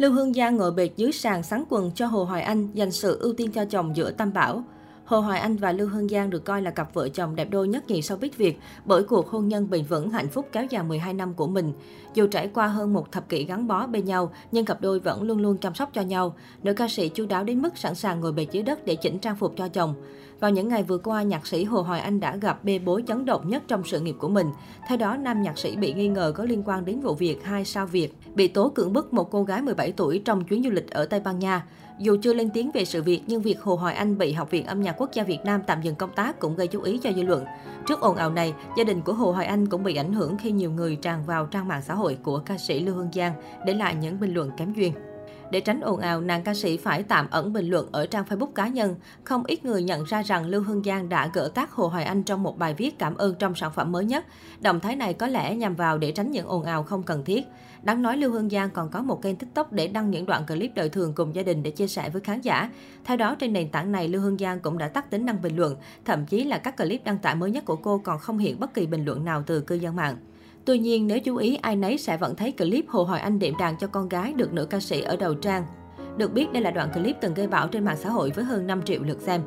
Lưu Hương Giang ngồi bệt dưới sàn sắn quần cho Hồ Hoài Anh dành sự ưu tiên cho chồng giữa Tam Bảo. Hồ Hoài Anh và Lưu Hương Giang được coi là cặp vợ chồng đẹp đôi nhất nhì sau Bích Việt bởi cuộc hôn nhân bền vững hạnh phúc kéo dài 12 năm của mình. Dù trải qua hơn một thập kỷ gắn bó bên nhau, nhưng cặp đôi vẫn luôn luôn chăm sóc cho nhau. Nữ ca sĩ chu đáo đến mức sẵn sàng ngồi bệt dưới đất để chỉnh trang phục cho chồng. Vào những ngày vừa qua, nhạc sĩ Hồ Hoài Anh đã gặp bê bối chấn động nhất trong sự nghiệp của mình. Theo đó, nam nhạc sĩ bị nghi ngờ có liên quan đến vụ việc hai sao Việt bị tố cưỡng bức một cô gái 17 tuổi trong chuyến du lịch ở Tây Ban Nha. Dù chưa lên tiếng về sự việc, nhưng việc Hồ Hoài Anh bị Học viện Âm nhạc Quốc gia Việt Nam tạm dừng công tác cũng gây chú ý cho dư luận. Trước ồn ào này, gia đình của Hồ Hoài Anh cũng bị ảnh hưởng khi nhiều người tràn vào trang mạng xã hội của ca sĩ Lưu Hương Giang để lại những bình luận kém duyên. Để tránh ồn ào, nàng ca sĩ phải tạm ẩn bình luận ở trang Facebook cá nhân. Không ít người nhận ra rằng Lưu Hương Giang đã gỡ tác Hồ Hoài Anh trong một bài viết cảm ơn trong sản phẩm mới nhất. Động thái này có lẽ nhằm vào để tránh những ồn ào không cần thiết. Đáng nói Lưu Hương Giang còn có một kênh TikTok để đăng những đoạn clip đời thường cùng gia đình để chia sẻ với khán giả. Theo đó, trên nền tảng này, Lưu Hương Giang cũng đã tắt tính năng bình luận, thậm chí là các clip đăng tải mới nhất của cô còn không hiện bất kỳ bình luận nào từ cư dân mạng. Tuy nhiên, nếu chú ý, ai nấy sẽ vẫn thấy clip Hồ Hoài Anh điểm đàn cho con gái được nữ ca sĩ ở đầu trang. Được biết, đây là đoạn clip từng gây bão trên mạng xã hội với hơn 5 triệu lượt xem.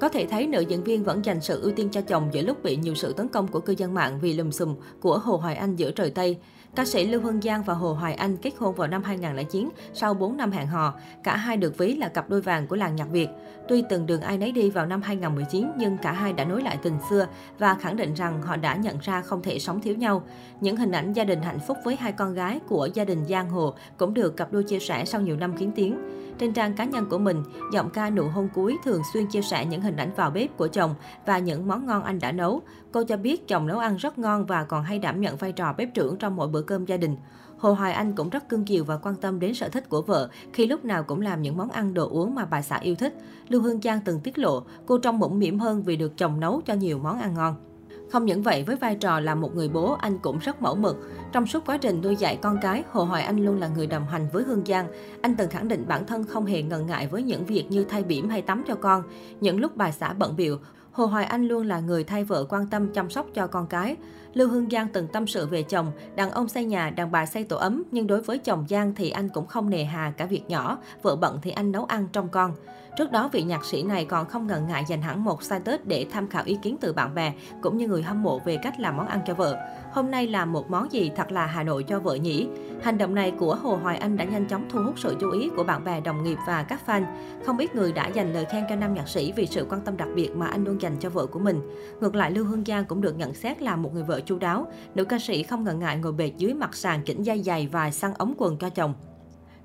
Có thể thấy nữ diễn viên vẫn dành sự ưu tiên cho chồng giữa lúc bị nhiều sự tấn công của cư dân mạng vì lùm xùm của Hồ Hoài Anh giữa trời Tây. Ca sĩ Lưu Hương Giang và Hồ Hoài Anh kết hôn vào năm 2009 sau 4 năm hẹn hò. Cả hai được ví là cặp đôi vàng của làng nhạc Việt. Tuy từng đường ai nấy đi vào năm 2019 nhưng cả hai đã nối lại tình xưa và khẳng định rằng họ đã nhận ra không thể sống thiếu nhau. Những hình ảnh gia đình hạnh phúc với hai con gái của gia đình Giang Hồ cũng được cặp đôi chia sẻ sau nhiều năm kiến tiếng. Trên trang cá nhân của mình, giọng ca nụ hôn cuối thường xuyên chia sẻ những hình ảnh vào bếp của chồng và những món ngon anh đã nấu. Cô cho biết chồng nấu ăn rất ngon và còn hay đảm nhận vai trò bếp trưởng trong mỗi bữa cơm gia đình. Hồ Hoài Anh cũng rất cưng chiều và quan tâm đến sở thích của vợ, khi lúc nào cũng làm những món ăn đồ uống mà bà xã yêu thích. Lưu Hương Giang từng tiết lộ, cô trông bụng mỉm hơn vì được chồng nấu cho nhiều món ăn ngon. Không những vậy, với vai trò là một người bố, anh cũng rất mẫu mực. Trong suốt quá trình nuôi dạy con cái, Hồ Hoài Anh luôn là người đồng hành với Hương Giang. Anh từng khẳng định bản thân không hề ngần ngại với những việc như thay bỉm hay tắm cho con. Những lúc bà xã bận biểu, Hồ Hoài Anh luôn là người thay vợ quan tâm chăm sóc cho con cái. Lưu Hương Giang từng tâm sự về chồng, đàn ông xây nhà, đàn bà xây tổ ấm, nhưng đối với chồng Giang thì anh cũng không nề hà cả việc nhỏ, vợ bận thì anh nấu ăn trong con. Trước đó, vị nhạc sĩ này còn không ngần ngại dành hẳn một style Tết để tham khảo ý kiến từ bạn bè, cũng như người hâm mộ về cách làm món ăn cho vợ. Hôm nay làm một món gì thật là Hà Nội cho vợ nhỉ? Hành động này của Hồ Hoài Anh đã nhanh chóng thu hút sự chú ý của bạn bè, đồng nghiệp và các fan. Không ít người đã dành lời khen cho nam nhạc sĩ vì sự quan tâm đặc biệt mà anh luôn dành cho vợ của mình. Ngược lại, Lưu Hương Giang cũng được nhận xét là một người vợ chu đáo. Nữ ca sĩ không ngần ngại ngồi bệt dưới mặt sàn chỉnh dây dày và săn ống quần cho chồng.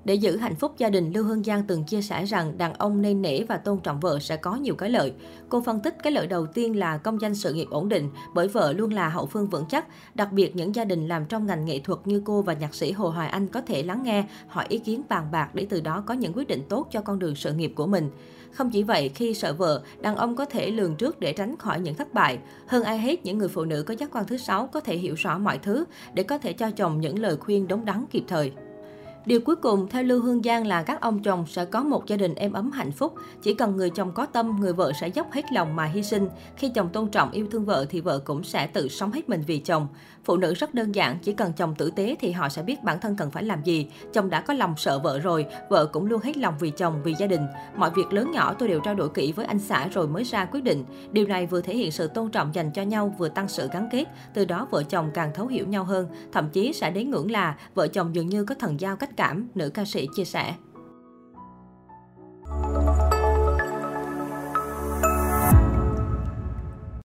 Để giữ hạnh phúc gia đình, Lưu Hương Giang từng chia sẻ rằng đàn ông nên nể và tôn trọng vợ sẽ có nhiều cái lợi. Cô phân tích cái lợi đầu tiên là công danh sự nghiệp ổn định, bởi vợ luôn là hậu phương vững chắc. Đặc biệt những gia đình làm trong ngành nghệ thuật như cô và nhạc sĩ Hồ Hoài Anh có thể lắng nghe, hỏi ý kiến bàn bạc để từ đó có những quyết định tốt cho con đường sự nghiệp của mình. Không chỉ vậy, khi sợ vợ, đàn ông có thể lường trước để tránh khỏi những thất bại. Hơn ai hết, những người phụ nữ có giác quan thứ sáu có thể hiểu rõ mọi thứ để có thể cho chồng những lời khuyên đúng đắn kịp thời. Điều cuối cùng, theo Lưu Hương Giang là các ông chồng sẽ có một gia đình êm ấm hạnh phúc. Chỉ cần người chồng có tâm, người vợ sẽ dốc hết lòng mà hy sinh. Khi chồng tôn trọng yêu thương vợ thì vợ cũng sẽ tự sống hết mình vì chồng. Phụ nữ rất đơn giản, chỉ cần chồng tử tế thì họ sẽ biết bản thân cần phải làm gì. Chồng đã có lòng sợ vợ rồi, vợ cũng luôn hết lòng vì chồng, vì gia đình. Mọi việc lớn nhỏ tôi đều trao đổi kỹ với anh xã rồi mới ra quyết định. Điều này vừa thể hiện sự tôn trọng dành cho nhau, vừa tăng sự gắn kết. Từ đó vợ chồng càng thấu hiểu nhau hơn, thậm chí sẽ đến ngưỡng là vợ chồng dường như có thần giao cách cảm, nữ ca sĩ chia sẻ.